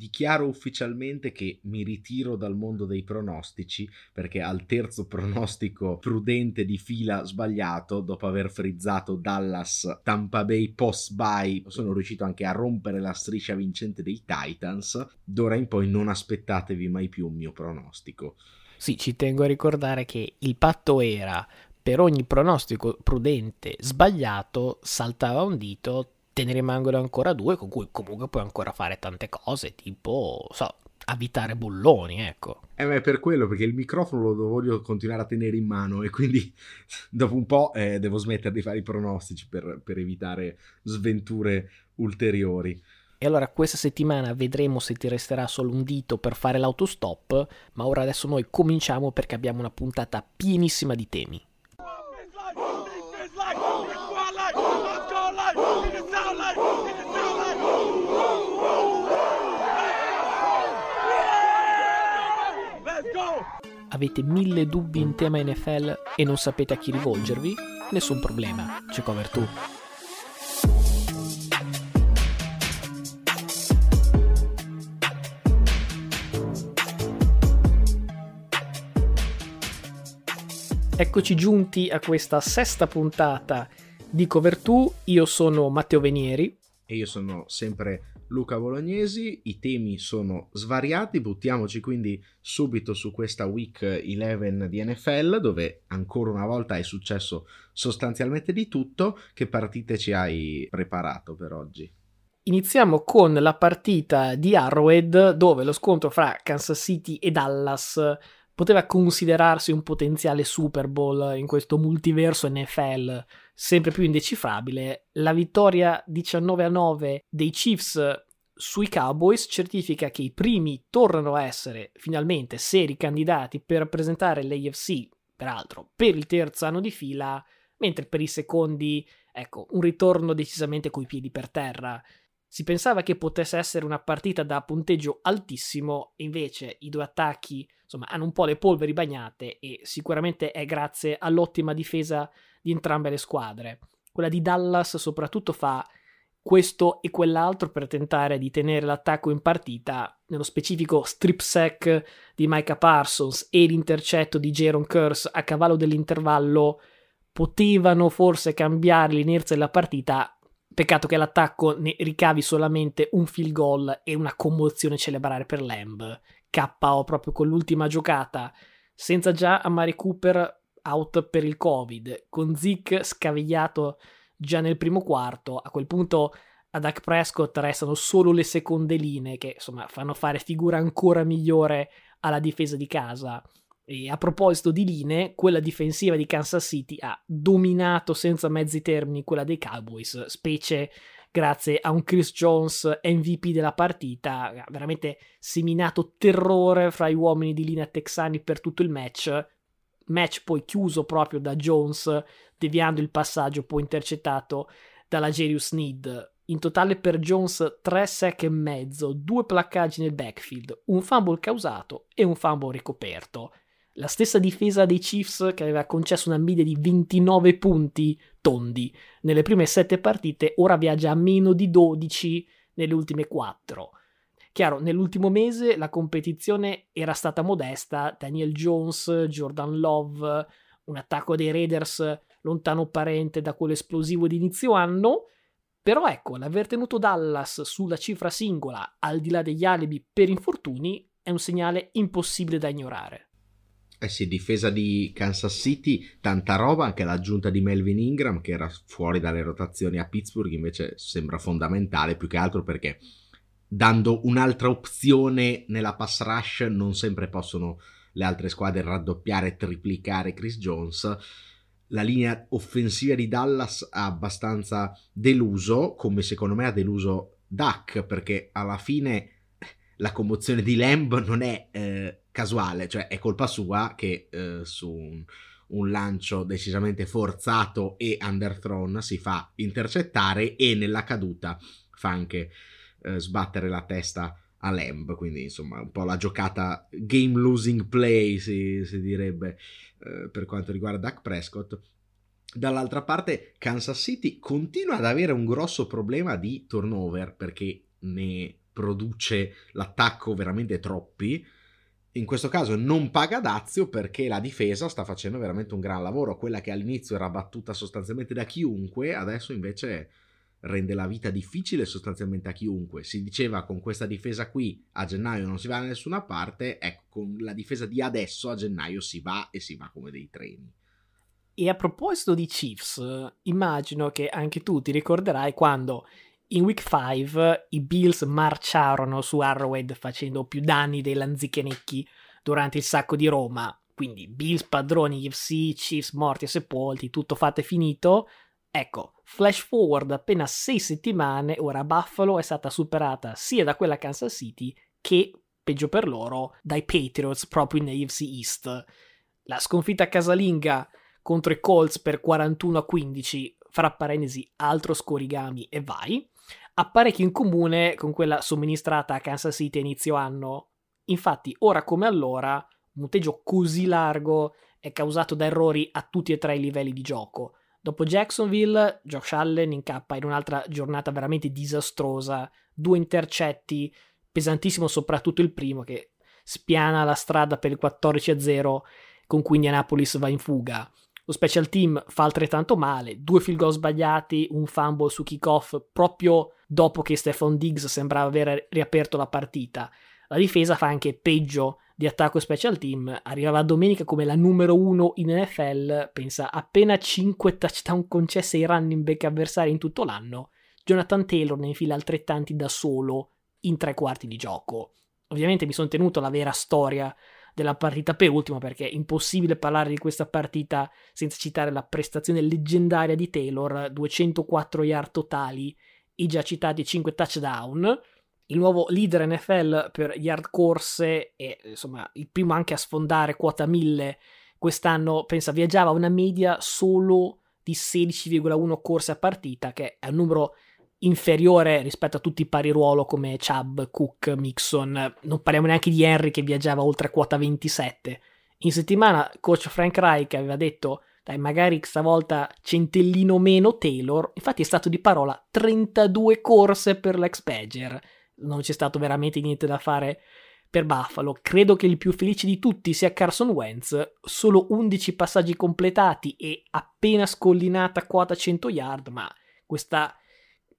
dichiaro ufficialmente che mi ritiro dal mondo dei pronostici perché al terzo pronostico prudente di fila sbagliato, dopo aver frizzato Dallas Tampa Bay post bye, sono riuscito anche a rompere la striscia vincente dei Titans. D'ora in poi non aspettatevi mai più un mio pronostico. Sì, ci tengo a ricordare che il patto era per ogni pronostico prudente sbagliato saltava un dito, te ne rimangono ancora due con cui comunque puoi ancora fare tante cose, tipo, so, abitare bulloni, ecco. Eh, ma è per quello, perché il microfono lo voglio continuare a tenere in mano e quindi dopo un po' eh, devo smettere di fare i pronostici per, per evitare sventure ulteriori. E allora questa settimana vedremo se ti resterà solo un dito per fare l'autostop, ma ora adesso noi cominciamo perché abbiamo una puntata pienissima di temi. Avete mille dubbi in tema NFL e non sapete a chi rivolgervi? Nessun problema, c'è cover tu. Eccoci giunti a questa sesta puntata di Cover 2. Io sono Matteo Venieri. E io sono sempre Luca Bolognesi, i temi sono svariati, buttiamoci quindi subito su questa week 11 di NFL dove ancora una volta è successo sostanzialmente di tutto, che partite ci hai preparato per oggi? Iniziamo con la partita di Arrowhead dove lo scontro fra Kansas City e Dallas poteva considerarsi un potenziale Super Bowl in questo multiverso NFL sempre più indecifrabile, la vittoria 19 a 9 dei Chiefs sui Cowboys certifica che i primi tornano a essere finalmente seri candidati per rappresentare l'AFC, peraltro per il terzo anno di fila, mentre per i secondi, ecco, un ritorno decisamente coi piedi per terra. Si pensava che potesse essere una partita da punteggio altissimo, invece i due attacchi insomma, hanno un po' le polveri bagnate e sicuramente è grazie all'ottima difesa di entrambe le squadre. Quella di Dallas soprattutto fa questo e quell'altro per tentare di tenere l'attacco in partita, nello specifico strip sack di Micah Parsons e l'intercetto di Jaron Curse a cavallo dell'intervallo potevano forse cambiare l'inerzia della partita. Peccato che l'attacco ne ricavi solamente un field goal e una commozione celebrare per Lamb. KO proprio con l'ultima giocata, senza già Amari Cooper out per il Covid, con Zick scavigliato già nel primo quarto. A quel punto a Dak Prescott restano solo le seconde linee che insomma fanno fare figura ancora migliore alla difesa di casa. E a proposito di linee, quella difensiva di Kansas City ha dominato senza mezzi termini quella dei Cowboys, specie grazie a un Chris Jones MVP della partita, veramente seminato terrore fra gli uomini di linea texani per tutto il match, match poi chiuso proprio da Jones, deviando il passaggio poi intercettato dalla Jerius Need. In totale per Jones 3 sec e mezzo, 2 placcaggi nel backfield, un fumble causato e un fumble ricoperto. La stessa difesa dei Chiefs che aveva concesso una media di 29 punti tondi nelle prime 7 partite, ora viaggia a meno di 12 nelle ultime 4. Chiaro, nell'ultimo mese la competizione era stata modesta, Daniel Jones, Jordan Love, un attacco dei Raiders lontano parente da quello esplosivo di inizio anno, però ecco, l'aver tenuto Dallas sulla cifra singola, al di là degli alibi per infortuni, è un segnale impossibile da ignorare. Eh sì, difesa di Kansas City, tanta roba, anche l'aggiunta di Melvin Ingram che era fuori dalle rotazioni a Pittsburgh invece sembra fondamentale più che altro perché dando un'altra opzione nella pass rush, non sempre possono le altre squadre raddoppiare e triplicare Chris Jones. La linea offensiva di Dallas ha abbastanza deluso, come secondo me ha deluso Duck, perché alla fine la commozione di Lamb non è eh, casuale, cioè è colpa sua che eh, su un, un, lancio decisamente forzato e underthrown si fa intercettare e nella caduta fa anche eh, sbattere la testa a Lamb, quindi insomma un po' la giocata game losing play si, si direbbe eh, per quanto riguarda Dak Prescott. Dall'altra parte Kansas City continua ad avere un grosso problema di turnover perché ne produce l'attacco veramente troppi. In questo caso non paga Dazio perché la difesa sta facendo veramente un gran lavoro. Quella che all'inizio era battuta sostanzialmente da chiunque, adesso invece rende la vita difficile sostanzialmente a chiunque. Si diceva con questa difesa qui a gennaio non si va da nessuna parte, ecco, con la difesa di adesso a gennaio si va e si va come dei treni. E a proposito di Chiefs, immagino che anche tu ti ricorderai quando in week 5 i Bills marciarono su Arrowhead facendo più danni dei lanzichenecchi durante il sacco di Roma. Quindi Bills padroni UFC, Chiefs morti e sepolti, tutto fatto e finito. Ecco, flash forward appena 6 settimane, ora Buffalo è stata superata sia da quella Kansas City che, peggio per loro, dai Patriots proprio in AFC East. La sconfitta casalinga contro i Colts per 41 a 15, fra parentesi altro scorigami e vai, ha parecchio in comune con quella somministrata a Kansas City a inizio anno. Infatti, ora come allora, un punteggio così largo è causato da errori a tutti e tre i livelli di gioco. Dopo Jacksonville, Josh Allen incappa in un'altra giornata veramente disastrosa, due intercetti, pesantissimo soprattutto il primo che spiana la strada per il 14-0 con cui Indianapolis va in fuga. Lo special team fa altrettanto male, due field goal sbagliati, un fumble su kickoff proprio dopo che Stefan Diggs sembrava aver riaperto la partita. La difesa fa anche peggio di attacco e special team, arrivava domenica come la numero uno in NFL, pensa appena 5 touchdown concesse ai running back avversari in tutto l'anno, Jonathan Taylor ne infila altrettanti da solo in tre quarti di gioco. Ovviamente mi sono tenuto alla vera storia della partita per ultimo perché è impossibile parlare di questa partita senza citare la prestazione leggendaria di Taylor, 204 yard totali i già citati 5 touchdown, il nuovo leader NFL per yard corse e insomma il primo anche a sfondare quota 1000 quest'anno, pensa, viaggiava una media solo di 16,1 corse a partita, che è un numero inferiore rispetto a tutti i pari ruolo come Chubb, Cook, Mixon. Non parliamo neanche di Henry che viaggiava oltre quota 27. In settimana coach Frank Reich aveva detto dai, magari stavolta centellino meno Taylor, infatti è stato di parola 32 corse per l'ex Badger, non c'è stato veramente niente da fare per Buffalo. Credo che il più felice di tutti sia Carson Wentz, solo 11 passaggi completati e appena scollinata quota 100 yard, ma questa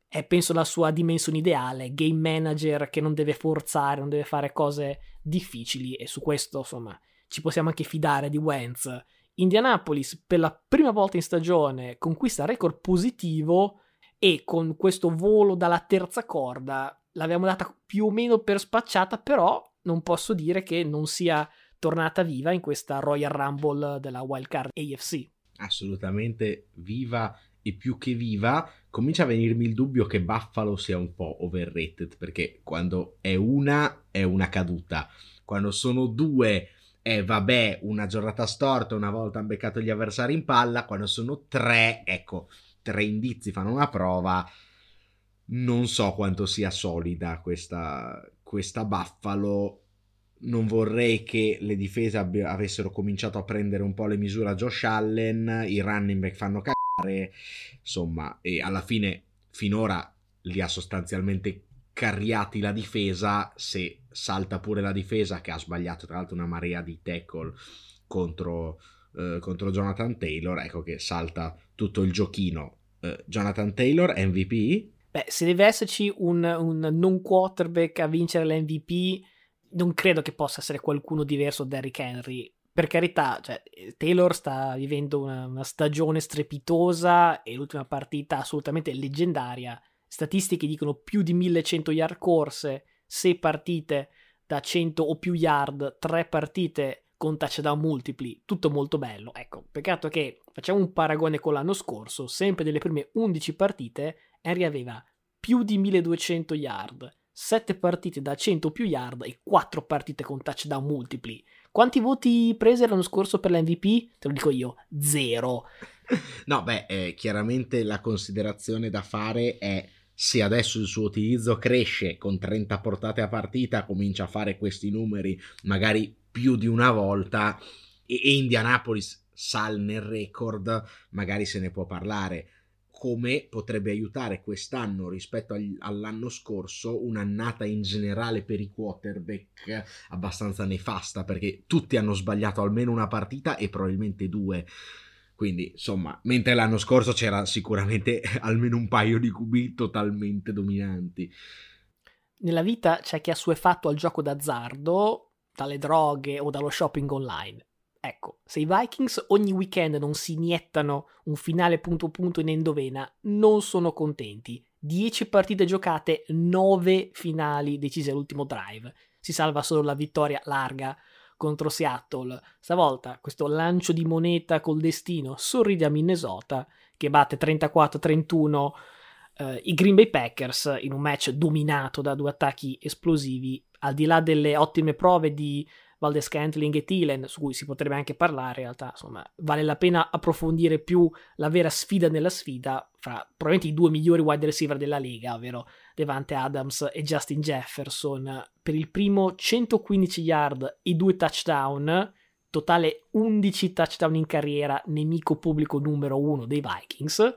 è penso la sua dimensione ideale, game manager che non deve forzare, non deve fare cose difficili e su questo insomma ci possiamo anche fidare di Wentz Indianapolis per la prima volta in stagione conquista record positivo e con questo volo dalla terza corda l'abbiamo data più o meno per spacciata, però non posso dire che non sia tornata viva in questa Royal Rumble della Wildcard AFC. Assolutamente viva e più che viva, comincia a venirmi il dubbio che Buffalo sia un po' overrated, perché quando è una è una caduta, quando sono due e vabbè, una giornata storta, una volta hanno beccato gli avversari in palla, quando sono tre, ecco, tre indizi fanno una prova, non so quanto sia solida questa, questa Buffalo. Non vorrei che le difese abb- avessero cominciato a prendere un po' le misure a Josh Allen, i running back fanno cagare, insomma, e alla fine finora li ha sostanzialmente carriati la difesa, se salta pure la difesa che ha sbagliato tra l'altro una marea di tackle contro, eh, contro Jonathan Taylor, ecco che salta tutto il giochino. Eh, Jonathan Taylor MVP? Beh, se deve esserci un, un non quarterback a vincere l'MVP, non credo che possa essere qualcuno diverso da Derrick Henry. Per carità, cioè, Taylor sta vivendo una, una stagione strepitosa e l'ultima partita assolutamente leggendaria statistiche dicono più di 1100 yard corse, 6 partite da 100 o più yard, 3 partite con touchdown multipli, tutto molto bello. Ecco, peccato che facciamo un paragone con l'anno scorso, sempre delle prime 11 partite, Henry aveva più di 1200 yard, 7 partite da 100 o più yard e 4 partite con touchdown multipli. Quanti voti prese l'anno scorso per l'MVP? Te lo dico io, zero. No, beh, eh, chiaramente la considerazione da fare è se adesso il suo utilizzo cresce con 30 portate a partita, comincia a fare questi numeri magari più di una volta e, e Indianapolis sal nel record, magari se ne può parlare. Come potrebbe aiutare quest'anno rispetto all'anno scorso un'annata in generale per i quarterback abbastanza nefasta perché tutti hanno sbagliato almeno una partita e probabilmente due. Quindi, insomma, mentre l'anno scorso c'era sicuramente almeno un paio di QB totalmente dominanti. Nella vita c'è chi ha suefatto al gioco d'azzardo, dalle droghe o dallo shopping online. Ecco, se i Vikings ogni weekend non si iniettano un finale punto punto in endovena, non sono contenti. 10 partite giocate, 9 finali decise all'ultimo drive. Si salva solo la vittoria larga contro Seattle. Stavolta questo lancio di moneta col destino sorride a Minnesota che batte 34-31 eh, i Green Bay Packers in un match dominato da due attacchi esplosivi. Al di là delle ottime prove di Valdes Cantling e Thielen, su cui si potrebbe anche parlare, in realtà, insomma, vale la pena approfondire più la vera sfida nella sfida fra probabilmente i due migliori wide receiver della lega, ovvero Devante Adams e Justin Jefferson. Per il primo 115 yard e due touchdown, totale 11 touchdown in carriera, nemico pubblico numero uno dei Vikings.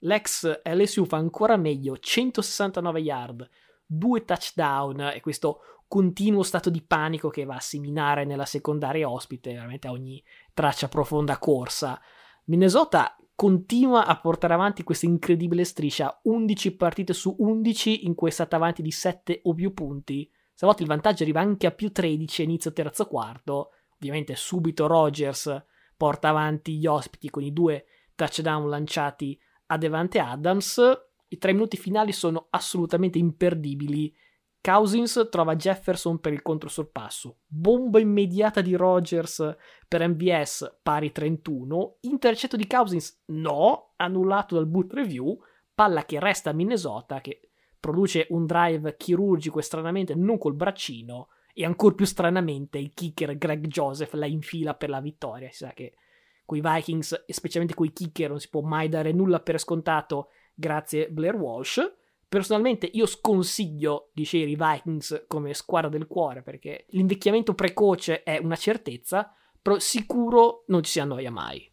L'ex LSU fa ancora meglio, 169 yard, due touchdown e questo continuo stato di panico che va a seminare nella secondaria ospite, veramente a ogni traccia profonda corsa. Minnesota continua a portare avanti questa incredibile striscia, 11 partite su 11 in cui è stata avanti di 7 o più punti. Stavolta il vantaggio arriva anche a più 13 a inizio terzo quarto. Ovviamente subito Rogers porta avanti gli ospiti con i due touchdown lanciati a Devante Adams. I tre minuti finali sono assolutamente imperdibili Cousins trova Jefferson per il controsorpasso, bomba immediata di Rogers per MVS pari 31, intercetto di Cousins? No, annullato dal boot review, palla che resta a Minnesota che produce un drive chirurgico e stranamente non col braccino e ancora più stranamente il kicker Greg Joseph la infila per la vittoria, si sa che con i Vikings e specialmente con i kicker non si può mai dare nulla per scontato grazie Blair Walsh Personalmente io sconsiglio di scegliere i Vikings come squadra del cuore perché l'invecchiamento precoce è una certezza, però sicuro non ci si annoia mai.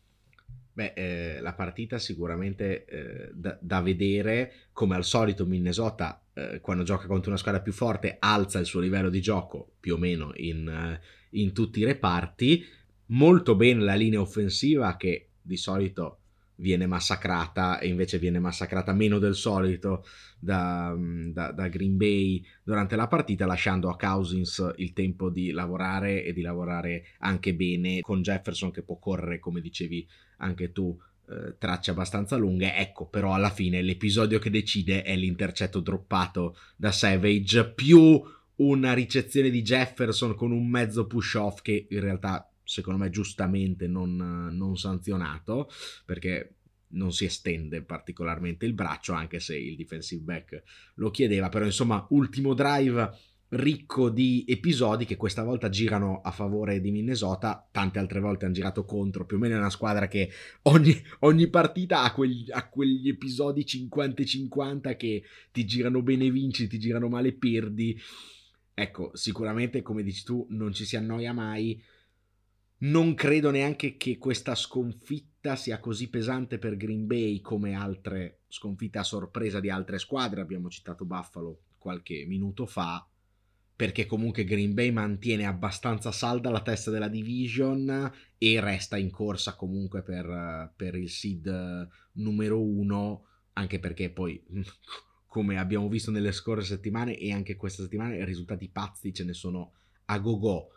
Beh, eh, la partita sicuramente eh, da, da, vedere, come al solito Minnesota eh, quando gioca contro una squadra più forte alza il suo livello di gioco più o meno in, eh, in tutti i reparti, molto bene la linea offensiva che di solito viene massacrata e invece viene massacrata meno del solito da, da, da, Green Bay durante la partita lasciando a Cousins il tempo di lavorare e di lavorare anche bene con Jefferson che può correre come dicevi anche tu eh, tracce abbastanza lunghe. Ecco però alla fine l'episodio che decide è l'intercetto droppato da Savage più una ricezione di Jefferson con un mezzo push off che in realtà secondo me giustamente non, non sanzionato, perché non si estende particolarmente il braccio, anche se il defensive back lo chiedeva, però insomma ultimo drive ricco di episodi che questa volta girano a favore di Minnesota, tante altre volte hanno girato contro, più o meno è una squadra che ogni, ogni partita ha, quegli, ha quegli episodi 50-50 che ti girano bene vinci, ti girano male perdi. Ecco, sicuramente come dici tu non ci si annoia mai, non credo neanche che questa sconfitta sia così pesante per Green Bay come altre sconfitte a sorpresa di altre squadre. Abbiamo citato Buffalo qualche minuto fa, perché comunque Green Bay mantiene abbastanza salda la testa della division e resta in corsa comunque per, per il seed numero uno, anche perché poi, come abbiamo visto nelle scorse settimane e anche questa settimana, i risultati pazzi ce ne sono a go-go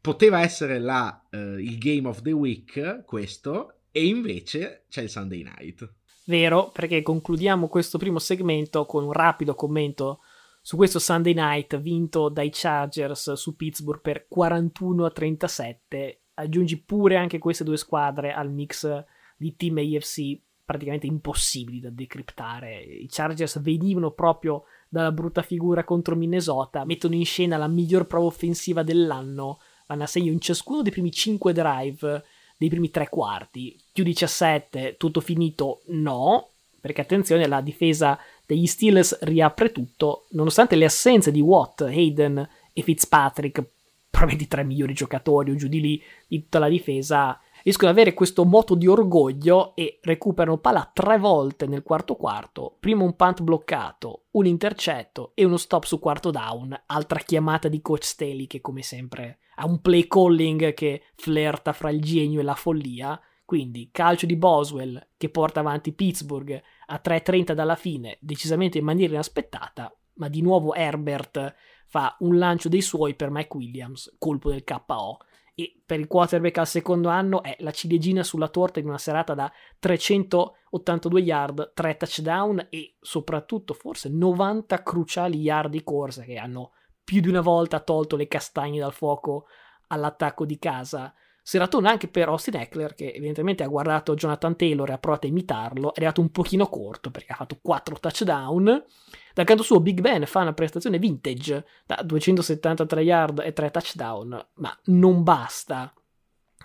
poteva essere la, uh, il Game of the Week questo e invece c'è il Sunday Night. Vero, perché concludiamo questo primo segmento con un rapido commento su questo Sunday Night vinto dai Chargers su Pittsburgh per 41 a 37. Aggiungi pure anche queste due squadre al mix di team AFC praticamente impossibili da decriptare. I Chargers venivano proprio dalla brutta figura contro Minnesota, mettono in scena la miglior prova offensiva dell'anno vanno a segno in ciascuno dei primi 5 drive dei primi tre quarti. Più 17, tutto finito? No, perché attenzione, la difesa degli Steelers riapre tutto, nonostante le assenze di Watt, Hayden e Fitzpatrick, probabilmente i tre migliori giocatori o giù di lì di tutta la difesa. Riescono ad avere questo moto di orgoglio e recuperano palla tre volte nel quarto quarto, prima un punt bloccato, un intercetto e uno stop su quarto down, altra chiamata di coach Staley che come sempre ha un play calling che flirta fra il genio e la follia, quindi calcio di Boswell che porta avanti Pittsburgh a 3.30 dalla fine, decisamente in maniera inaspettata, ma di nuovo Herbert fa un lancio dei suoi per Mike Williams, colpo del KO e per il quarterback al secondo anno è la ciliegina sulla torta in una serata da 382 yard, 3 touchdown e soprattutto forse 90 cruciali yard di corsa che hanno più di una volta tolto le castagne dal fuoco all'attacco di casa. Seratona anche per Austin Eckler che evidentemente ha guardato Jonathan Taylor e ha provato a imitarlo, è arrivato un pochino corto perché ha fatto 4 touchdown. Dal canto suo Big Ben fa una prestazione vintage da 273 yard e 3 touchdown, ma non basta.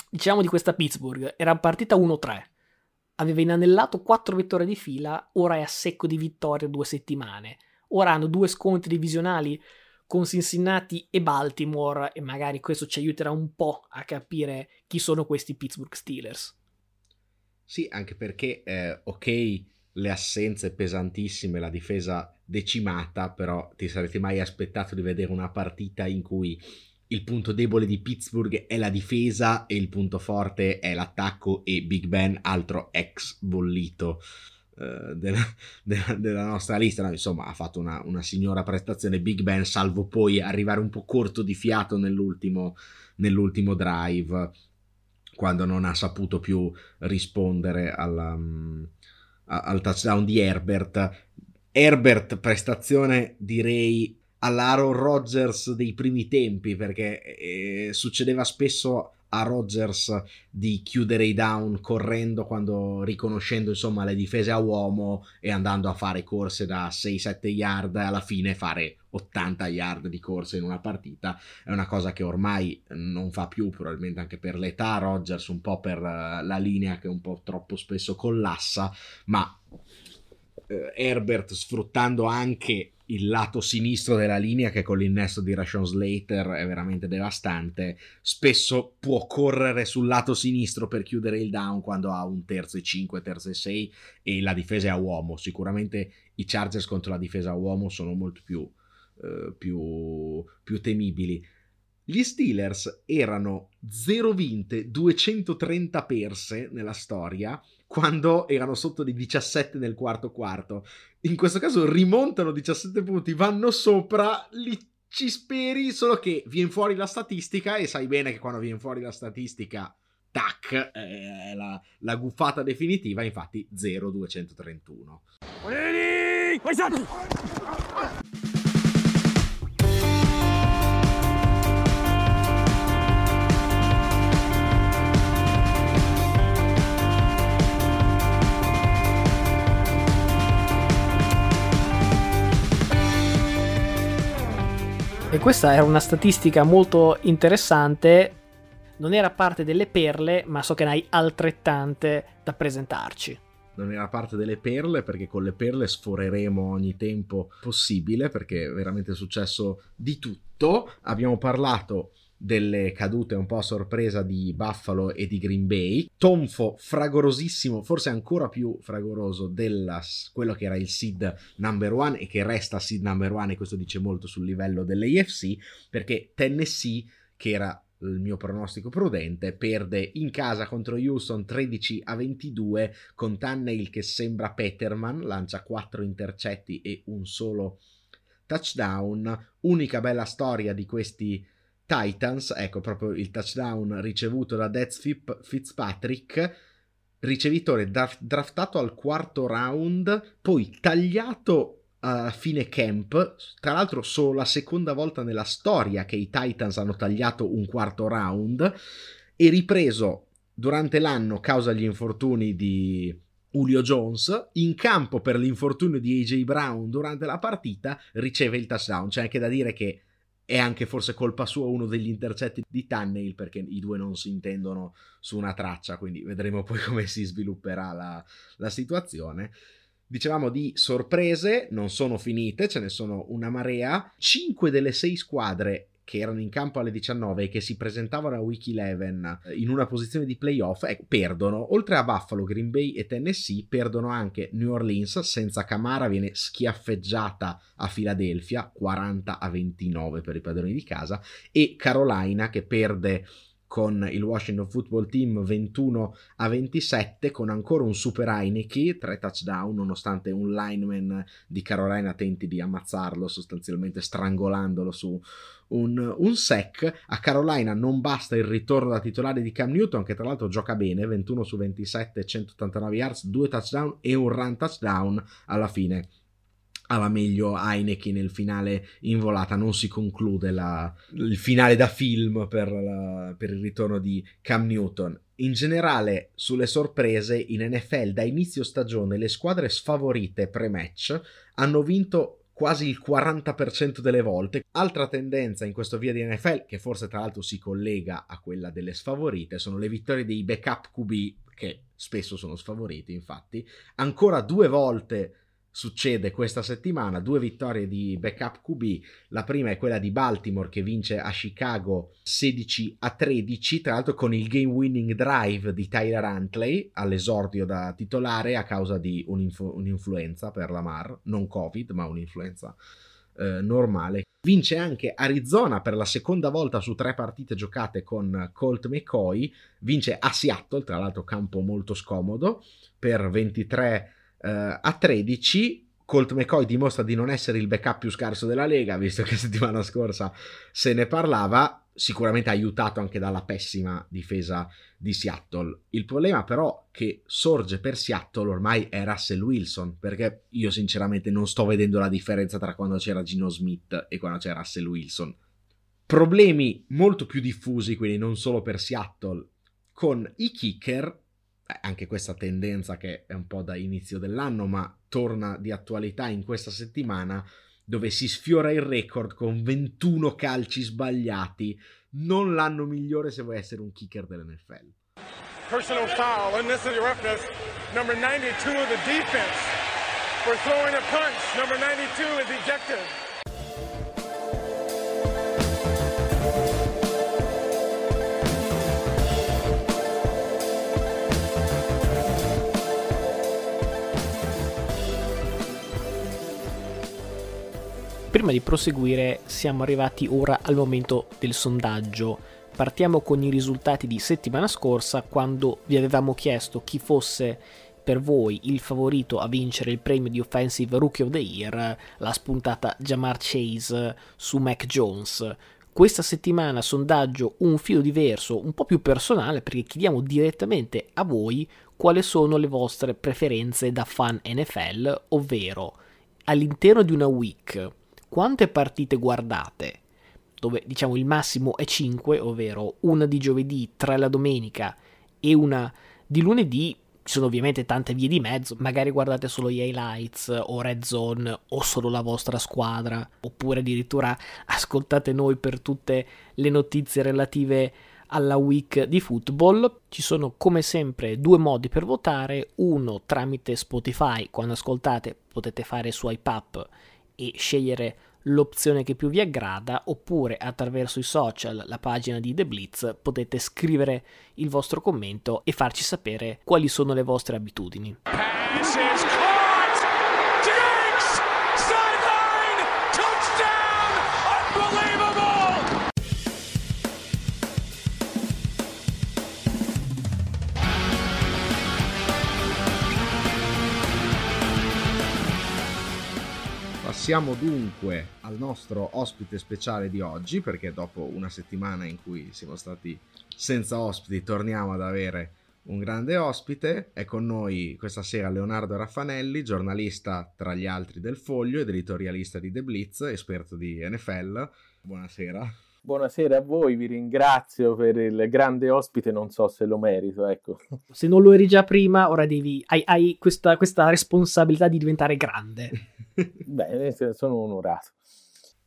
Diciamo di questa Pittsburgh, era partita 1-3. Aveva inanellato 4 vittorie di fila, ora è a secco di vittorie due settimane. Ora hanno due scontri divisionali con Cincinnati e Baltimore e magari questo ci aiuterà un po' a capire chi sono questi Pittsburgh Steelers. Sì, anche perché, eh, ok, le assenze pesantissime, la difesa decimata, però ti sarete mai aspettato di vedere una partita in cui il punto debole di Pittsburgh è la difesa e il punto forte è l'attacco e Big Ben, altro ex bollito uh, della, della, della, nostra lista. No, insomma, ha fatto una, una, signora prestazione Big Ben, salvo poi arrivare un po' corto di fiato nell'ultimo, nell'ultimo drive, quando non ha saputo più rispondere alla... Um, al touchdown di Herbert. Herbert, prestazione direi all'Aaron Rodgers dei primi tempi, perché eh, succedeva spesso a Rodgers di chiudere i down correndo quando riconoscendo insomma le difese a uomo e andando a fare corse da 6-7 yard alla fine fare 80 yard di corse in una partita è una cosa che ormai non fa più probabilmente anche per l'età. Rodgers un po' per eh, la linea che un po' troppo spesso collassa ma Herbert sfruttando anche il lato sinistro della linea che con l'innesto di Rashon Slater è veramente devastante spesso può correre sul lato sinistro per chiudere il down quando ha un terzo e 5 terzo e 6 e la difesa è a uomo. Sicuramente i Chargers contro la difesa a uomo sono molto più, eh, più, più temibili. Gli Steelers erano 0 vinte, 230 perse nella storia quando erano sotto di 17 nel quarto quarto. In questo caso rimontano 17 punti, vanno sopra, li ci speri, solo che viene fuori la statistica e sai bene che quando viene fuori la statistica, tac, è la, la guffata definitiva, infatti 0-231. E questa era una statistica molto interessante. Non era parte delle perle, ma so che ne hai altrettante da presentarci. Non era parte delle perle perché con le perle sforeremo ogni tempo possibile perché è veramente successo di tutto. Abbiamo parlato delle cadute un po' a sorpresa di Buffalo e di Green Bay. Tonfo fragorosissimo, forse ancora più fragoroso di quello che era il seed number one e che resta seed number one e questo dice molto sul livello dell'AFC perché Tennessee che era il mio pronostico prudente, perde in casa contro Houston 13 a 22 con Tannehill che sembra Peterman, lancia 4 intercetti e un solo touchdown. Unica bella storia di questi Titans, ecco proprio il touchdown ricevuto da Dez Fitzpatrick, ricevitore draftato al quarto round, poi tagliato a fine camp, tra l'altro solo la seconda volta nella storia che i Titans hanno tagliato un quarto round e ripreso durante l'anno causa gli infortuni di Julio Jones in campo per l'infortunio di AJ Brown durante la partita riceve il touchdown. C'è anche da dire che è anche forse colpa sua uno degli intercetti di Tannehill perché i due non si intendono su una traccia, quindi vedremo poi come si svilupperà la, la situazione. Dicevamo di sorprese, non sono finite, ce ne sono una marea. Cinque delle sei squadre che erano in campo alle 19 e che si presentavano a Week 11 eh, in una posizione di playoff eh, perdono. Oltre a Buffalo, Green Bay e Tennessee, perdono anche New Orleans senza Camara, viene schiaffeggiata a Philadelphia 40 a 29 per i padroni di casa e Carolina che perde con il Washington Football Team 21 a 27 con ancora un super Heineke, tre touchdown nonostante un lineman di Carolina tenti di ammazzarlo sostanzialmente strangolandolo su un, un sec. A Carolina non basta il ritorno da titolare di Cam Newton che tra l'altro gioca bene, 21 su 27, 189 yards, due touchdown e un run touchdown alla fine alla meglio Heineken nel finale in volata non si conclude la, il finale da film per, la, per il ritorno di Cam Newton in generale sulle sorprese in NFL da inizio stagione le squadre sfavorite pre-match hanno vinto quasi il 40% delle volte. Altra tendenza in questo via di NFL, che forse tra l'altro si collega a quella delle sfavorite, sono le vittorie dei backup QB, che spesso sono sfavoriti infatti. Ancora due volte succede questa settimana, due vittorie di backup QB, la prima è quella di Baltimore che vince a Chicago 16 a 13, tra l'altro con il game winning drive di Tyler Huntley all'esordio da titolare a causa di un'inf- un'influenza per Lamar, non Covid ma un'influenza eh, normale. Vince anche Arizona per la seconda volta su tre partite giocate con Colt McCoy, vince a Seattle, tra l'altro campo molto scomodo, per 23 Uh, a 13 Colt McCoy dimostra di non essere il backup più scarso della Lega, visto che settimana scorsa se ne parlava, sicuramente aiutato anche dalla pessima difesa di Seattle. Il problema però che sorge per Seattle ormai è Russell Wilson, perché io sinceramente non sto vedendo la differenza tra quando c'era Gino Smith e quando c'era Russell Wilson. Problemi molto più diffusi, quindi non solo per Seattle, con i kicker anche questa tendenza che è un po' da inizio dell'anno, ma torna di attualità in questa settimana dove si sfiora il record con 21 calci sbagliati. Non l'anno migliore se vuoi essere un kicker dell'NFL. Personal foul, unnecessary roughness, number 92 of the defense. For throwing a punch, number 92 is ejected. Prima di proseguire siamo arrivati ora al momento del sondaggio. Partiamo con i risultati di settimana scorsa quando vi avevamo chiesto chi fosse per voi il favorito a vincere il premio di Offensive Rookie of the Year, la spuntata Jamar Chase su Mac Jones. Questa settimana sondaggio un filo diverso, un po' più personale perché chiediamo direttamente a voi quali sono le vostre preferenze da fan NFL, ovvero all'interno di una week quante partite guardate, dove diciamo il massimo è 5, ovvero una di giovedì, tre la domenica e una di lunedì, ci sono ovviamente tante vie di mezzo, magari guardate solo gli highlights o red zone o solo la vostra squadra, oppure addirittura ascoltate noi per tutte le notizie relative alla week di football. Ci sono come sempre due modi per votare, uno tramite Spotify, quando ascoltate potete fare swipe up e scegliere l'opzione che più vi aggrada oppure attraverso i social, la pagina di The Blitz potete scrivere il vostro commento e farci sapere quali sono le vostre abitudini. Passiamo dunque al nostro ospite speciale di oggi, perché dopo una settimana in cui siamo stati senza ospiti, torniamo ad avere un grande ospite. È con noi questa sera Leonardo Raffanelli, giornalista tra gli altri del Foglio ed editorialista di The Blitz, esperto di NFL. Buonasera. Buonasera a voi, vi ringrazio per il grande ospite, non so se lo merito, ecco. Se non lo eri già prima, ora devi, hai, hai questa, questa responsabilità di diventare grande. Beh, sono onorato.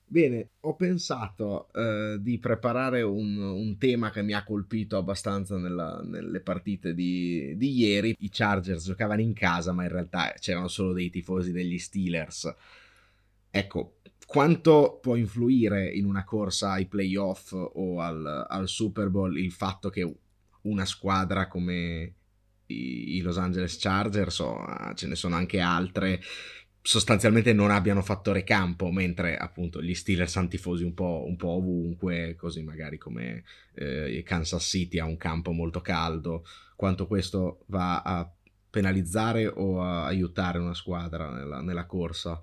Bene, ho pensato eh, di preparare un, un, tema che mi ha colpito abbastanza nella, nelle partite di, di, ieri. I Chargers giocavano in casa, ma in realtà c'erano solo dei tifosi degli Steelers. Ecco, quanto può influire in una corsa ai playoff o al, al Super Bowl il fatto che una squadra come i, i Los Angeles Chargers o ah, ce ne sono anche altre sostanzialmente non abbiano fattore campo, mentre appunto gli Steelers hanno tifosi un po', un po ovunque, così magari come eh, Kansas City ha un campo molto caldo, quanto questo va a penalizzare o a aiutare una squadra nella, nella corsa?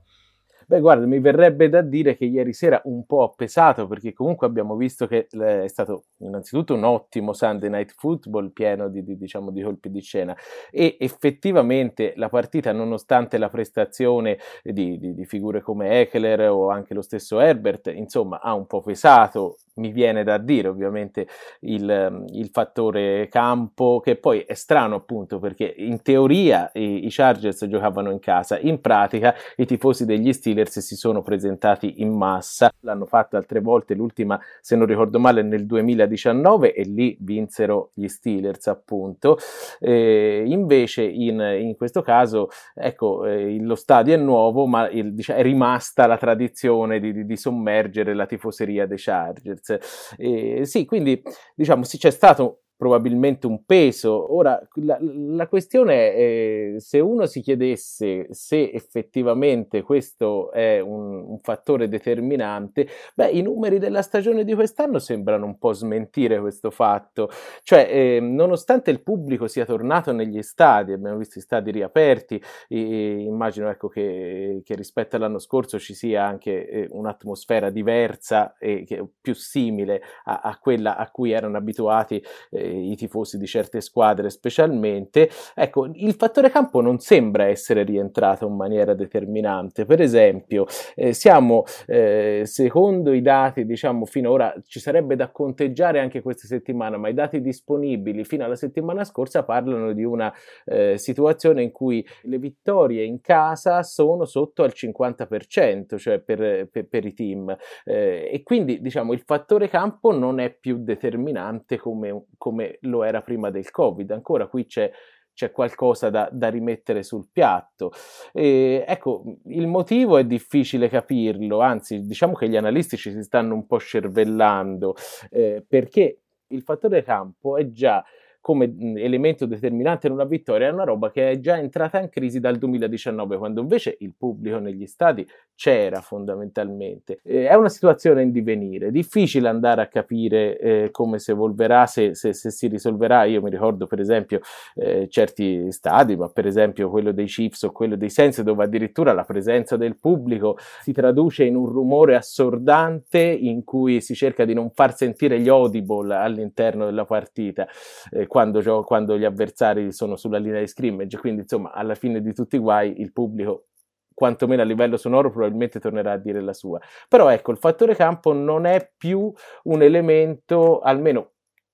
Beh, guarda, mi verrebbe da dire che ieri sera un po' ha pesato perché comunque abbiamo visto che è stato innanzitutto un ottimo Sunday Night Football pieno di, di, diciamo, di colpi di scena. E effettivamente la partita, nonostante la prestazione di, di figure come Eckler o anche lo stesso Herbert, insomma, ha un po' pesato mi viene da dire ovviamente il, il, fattore campo che poi è strano appunto perché in teoria i, i, Chargers giocavano in casa in pratica i tifosi degli Steelers si sono presentati in massa l'hanno fatto altre volte l'ultima se non ricordo male nel 2019 e lì vinsero gli Steelers appunto. Eh, invece in, in, questo caso ecco eh, lo stadio è nuovo ma il, diciamo, è rimasta la tradizione di, di, di sommergere la tifoseria dei Chargers Netflix. E, sì, quindi diciamo sì, c'è stato probabilmente un peso. Ora, la, la questione è eh, se uno si chiedesse se effettivamente questo è un, un, fattore determinante, beh, i numeri della stagione di quest'anno sembrano un po' smentire questo fatto. Cioè, eh, nonostante il pubblico sia tornato negli stadi, abbiamo visto i stadi riaperti, e, immagino ecco, che, che, rispetto all'anno scorso ci sia anche eh, un'atmosfera diversa e più simile a, a, quella a cui erano abituati eh, i tifosi di certe squadre specialmente, ecco, il fattore campo non sembra essere rientrato in maniera determinante. Per esempio, eh, siamo, eh, secondo i dati, diciamo, finora ci sarebbe da conteggiare anche questa settimana, ma i dati disponibili fino alla settimana scorsa parlano di una eh, situazione in cui le vittorie in casa sono sotto al 50%, cioè per, per, per i team. Eh, e quindi, diciamo, il fattore campo non è più determinante come, come come lo era prima del Covid. Ancora qui c'è c'è qualcosa da, da, rimettere sul piatto. E, ecco, il motivo è difficile capirlo, anzi diciamo che gli analisti ci si stanno un po' scervellando, eh, perché il fattore campo è già come elemento determinante in una vittoria è una roba che è già entrata in crisi dal 2019, quando invece il pubblico negli stadi c'era fondamentalmente. È una situazione in divenire, difficile andare a capire eh, come si evolverà, se, se, se, si risolverà. Io mi ricordo per esempio eh, certi stadi, ma per esempio quello dei Chiefs o quello dei Saints, dove addirittura la presenza del pubblico si traduce in un rumore assordante in cui si cerca di non far sentire gli audible all'interno della partita eh, quando, quando gli avversari sono sulla linea di scrimmage, quindi insomma alla fine di tutti i guai il pubblico quantomeno a livello sonoro probabilmente tornerà a dire la sua. Però ecco, il fattore campo non è più un elemento, almeno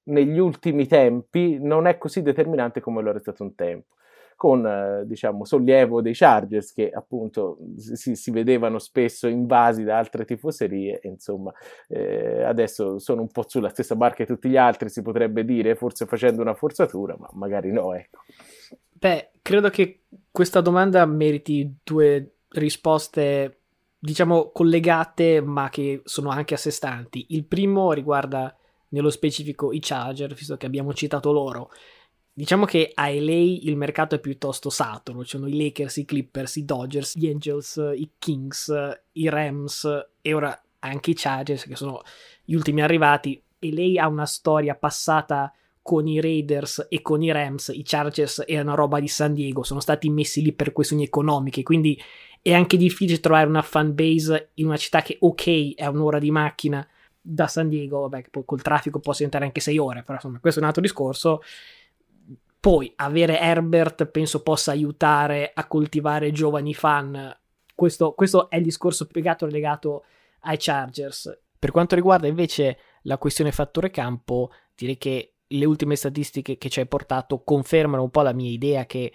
negli ultimi tempi, non è così determinante come lo era stato un tempo con eh, diciamo sollievo dei Chargers che appunto si, si, vedevano spesso invasi da altre tifoserie insomma eh, adesso sono un po' sulla stessa barca di tutti gli altri si potrebbe dire forse facendo una forzatura ma magari no ecco. Beh credo che questa domanda meriti due risposte diciamo collegate ma che sono anche a sé stanti. Il primo riguarda nello specifico i Charger visto che abbiamo citato loro Diciamo che a LA il mercato è piuttosto saturo, ci sono i Lakers, i Clippers, i Dodgers, gli Angels, i Kings, i Rams e ora anche i Chargers che sono gli ultimi arrivati. LA ha una storia passata con i Raiders e con i Rams, i Chargers erano roba di San Diego, sono stati messi lì per questioni economiche, quindi è anche difficile trovare una fan base in una città che ok è un'ora di macchina da San Diego, vabbè, col traffico può diventare anche sei ore, però insomma questo è un altro discorso. Poi avere Herbert penso possa aiutare a coltivare giovani fan. Questo, questo è il discorso piegato legato ai Chargers. Per quanto riguarda invece la questione fattore campo, direi che le ultime statistiche che ci hai portato confermano un po' la mia idea che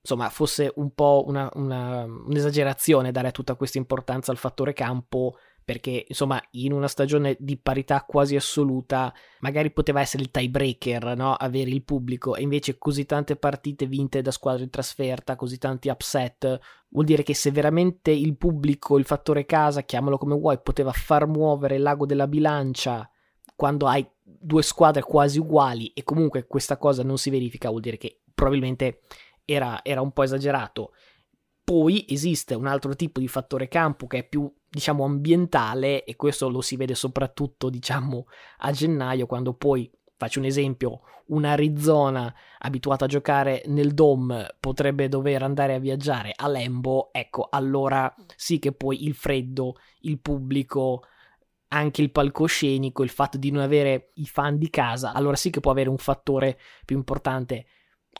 insomma fosse un po' una, una, un'esagerazione dare tutta questa importanza al fattore campo perché insomma in una stagione di parità quasi assoluta magari poteva essere il tiebreaker, no? avere il pubblico e invece così tante partite vinte da squadre in trasferta, così tanti upset, vuol dire che se veramente il pubblico, il fattore casa, chiamalo come vuoi, poteva far muovere l'ago della bilancia quando hai due squadre quasi uguali e comunque questa cosa non si verifica, vuol dire che probabilmente era, era un po' esagerato. Poi esiste un altro tipo di fattore campo che è più, diciamo, ambientale e questo lo si vede soprattutto, diciamo, a gennaio quando poi, faccio un esempio, un Arizona abituata a giocare nel Dome potrebbe dover andare a viaggiare a Lembo, ecco, allora sì che poi il freddo, il pubblico, anche il palcoscenico, il fatto di non avere i fan di casa, allora sì che può avere un fattore più importante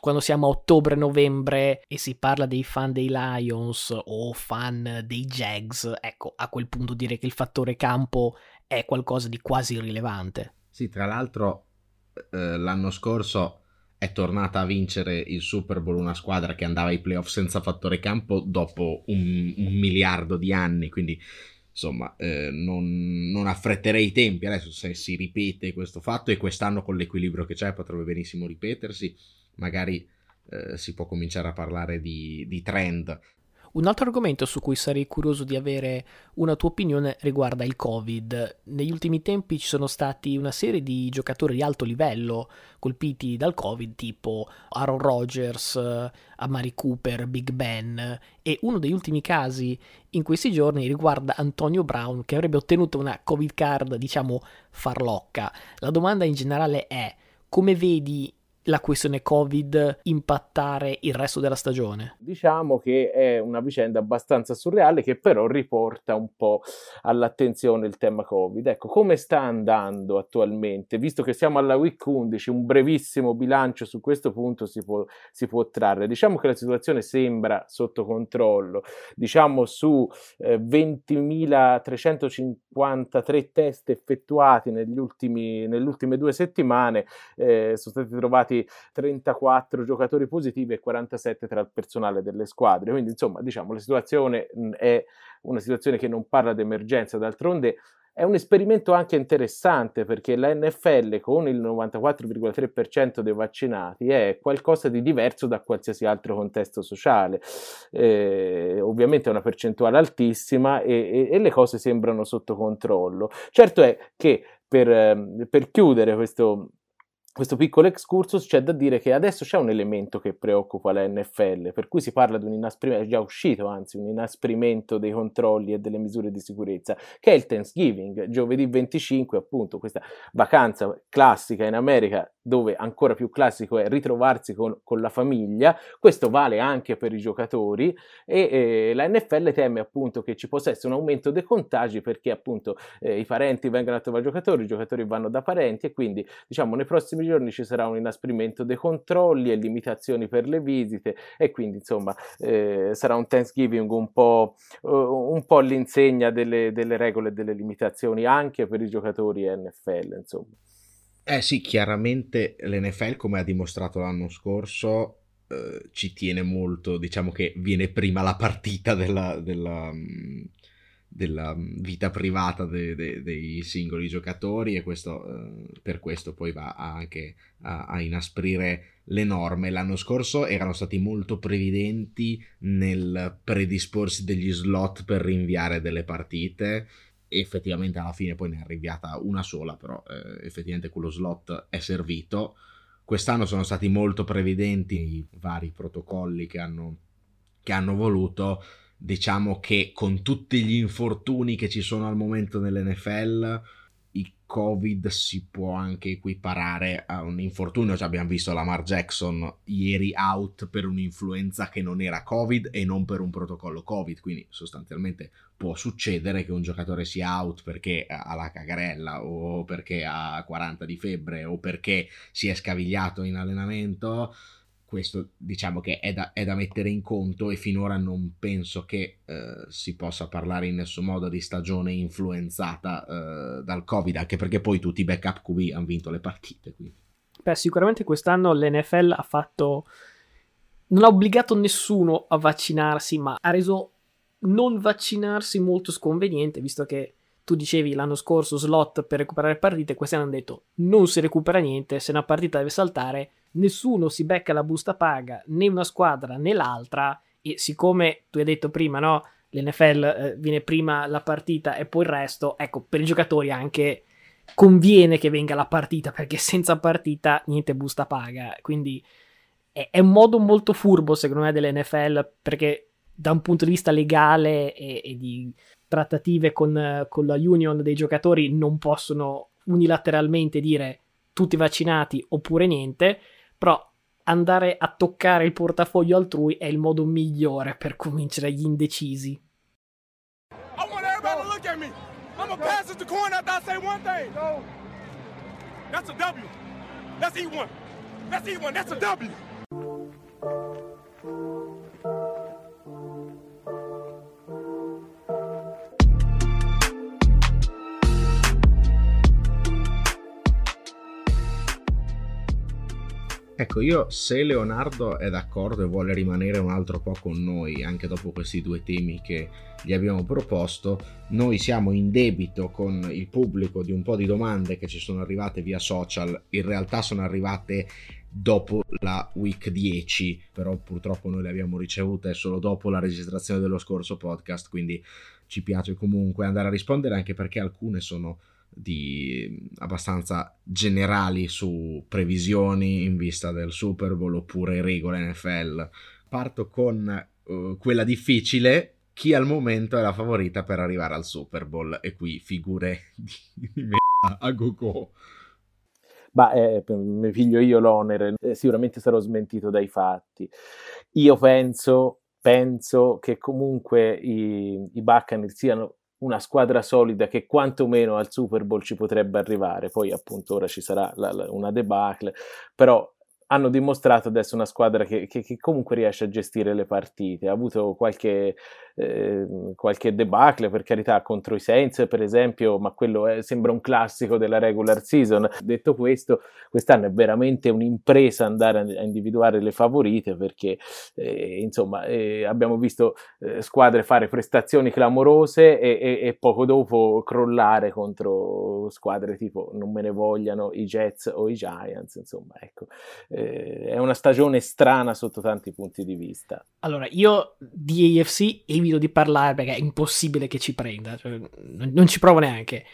quando siamo a ottobre-novembre e si parla dei fan dei Lions o fan dei Jags, ecco, a quel punto dire che il fattore campo è qualcosa di quasi irrilevante. Sì, tra l'altro eh, l'anno scorso è tornata a vincere il Super Bowl una squadra che andava ai playoff senza fattore campo dopo un, un miliardo di anni, quindi insomma eh, non, non, affretterei i tempi adesso se si ripete questo fatto e quest'anno con l'equilibrio che c'è potrebbe benissimo ripetersi magari eh, si può cominciare a parlare di, di trend. Un altro argomento su cui sarei curioso di avere una tua opinione riguarda il Covid. Negli ultimi tempi ci sono stati una serie di giocatori di alto livello colpiti dal Covid, tipo Aaron Rodgers, Amari Cooper, Big Ben, e uno degli ultimi casi in questi giorni riguarda Antonio Brown che avrebbe ottenuto una Covid card, diciamo, farlocca. La domanda in generale è come vedi la questione Covid impattare il resto della stagione? Diciamo che è una vicenda abbastanza surreale che però riporta un po' all'attenzione il tema Covid. Ecco, come sta andando attualmente? Visto che siamo alla week 11, un brevissimo bilancio su questo punto si può, si può trarre. Diciamo che la situazione sembra sotto controllo. Diciamo su eh, 20.353 test effettuati negli ultimi, nelle ultime due settimane eh, sono stati trovati stati 34 giocatori positivi e 47 tra il personale delle squadre. Quindi, insomma, diciamo, la situazione è una situazione che non parla di emergenza, d'altronde è un esperimento anche interessante perché la NFL con il 94,3% dei vaccinati è qualcosa di diverso da qualsiasi altro contesto sociale. Eh, ovviamente è una percentuale altissima e, e, e, le cose sembrano sotto controllo. Certo è che per, ehm, per chiudere questo, questo piccolo excursus c'è da dire che adesso c'è un elemento che preoccupa la NFL, per cui si parla di un inasprimento, è già uscito anzi, un inasprimento dei controlli e delle misure di sicurezza, che è il Thanksgiving, giovedì 25, appunto, questa vacanza classica in America, dove ancora più classico è ritrovarsi con, con la famiglia, questo vale anche per i giocatori e eh, la NFL teme appunto che ci possa essere un aumento dei contagi perché appunto eh, i parenti vengono a trovare i giocatori, i giocatori vanno da parenti e quindi diciamo nei prossimi giorni ci sarà un inasprimento dei controlli e limitazioni per le visite e quindi insomma eh, sarà un Thanksgiving un po', uh, un po all'insegna delle, delle regole e delle limitazioni anche per i giocatori NFL insomma. Eh sì, chiaramente l'NFL come ha dimostrato l'anno scorso eh, ci tiene molto, diciamo che viene prima la partita della, della, della mm, vita privata de, de, dei singoli giocatori e questo, eh, per questo poi va anche a, a, inasprire le norme. L'anno scorso erano stati molto previdenti nel predisporsi degli slot per rinviare delle partite effettivamente alla fine poi ne è rinviata una sola, però eh, effettivamente quello slot è servito. Quest'anno sono stati molto previdenti i vari protocolli che hanno, che hanno voluto diciamo che con tutti gli infortuni che ci sono al momento nell'NFL, il Covid si può anche equiparare a un infortunio. Cioè abbiamo visto Lamar Jackson ieri out per un'influenza che non era Covid e non per un protocollo Covid. Quindi sostanzialmente può succedere che un giocatore sia out perché ha la cagarella o perché ha 40 di febbre o perché si è scavigliato in allenamento questo diciamo che è da, è da, mettere in conto e finora non penso che eh, si possa parlare in nessun modo di stagione influenzata eh, dal Covid, anche perché poi tutti i backup QB hanno vinto le partite. Quindi. Beh, sicuramente quest'anno l'NFL ha fatto... non ha obbligato nessuno a vaccinarsi, ma ha reso non vaccinarsi molto sconveniente, visto che tu dicevi l'anno scorso slot per recuperare partite, quest'anno hanno detto non si recupera niente, se una partita deve saltare, nessuno si becca la busta paga, né una squadra né l'altra, e siccome tu hai detto prima, no? L'NFL eh, viene prima la partita e poi il resto, ecco, per i giocatori anche conviene che venga la partita perché senza partita niente busta paga. Quindi è, è un modo molto furbo, secondo me, dell'NFL perché da un punto di vista legale e, e di trattative con, con, la union dei giocatori non possono unilateralmente dire tutti vaccinati oppure niente, però andare a toccare il portafoglio altrui è il modo migliore per convincere gli indecisi. I want everybody to look at me. I'm gonna pass it to coin after I say one thing. That's a W. One. Let's eat one. That's a W. Ecco, io se Leonardo è d'accordo e vuole rimanere un altro po' con noi, anche dopo questi due temi che gli abbiamo proposto, noi siamo in debito con il pubblico di un po' di domande che ci sono arrivate via social, in realtà sono arrivate dopo la week 10, però purtroppo noi le abbiamo ricevute solo dopo la registrazione dello scorso podcast, quindi ci piace comunque andare a rispondere anche perché alcune sono di abbastanza generali su previsioni in vista del Super Bowl oppure regole NFL. Parto con uh, quella difficile. Chi al momento è la favorita per arrivare al Super Bowl? E qui figure di, di merda a go-go. Ma eh, mi figlio io l'onere, eh, sicuramente sarò smentito dai fatti. Io penso, penso che comunque i, i Buccaneers siano una squadra solida che quantomeno al Super Bowl ci potrebbe arrivare. Poi, appunto, ora ci sarà la, la, una debacle, però hanno dimostrato adesso una squadra che, che, che, comunque riesce a gestire le partite. Ha avuto qualche eh, qualche debacle per carità contro i Saints per esempio ma quello è, sembra un classico della regular season. Detto questo quest'anno è veramente un'impresa andare a, individuare le favorite perché eh, insomma eh, abbiamo visto eh, squadre fare prestazioni clamorose e, e, e, poco dopo crollare contro squadre tipo non me ne vogliano i Jets o i Giants insomma ecco. Eh, è una stagione strana sotto tanti punti di vista. Allora io di AFC evito di parlare perché è impossibile che ci prenda, cioè, non, non ci provo neanche.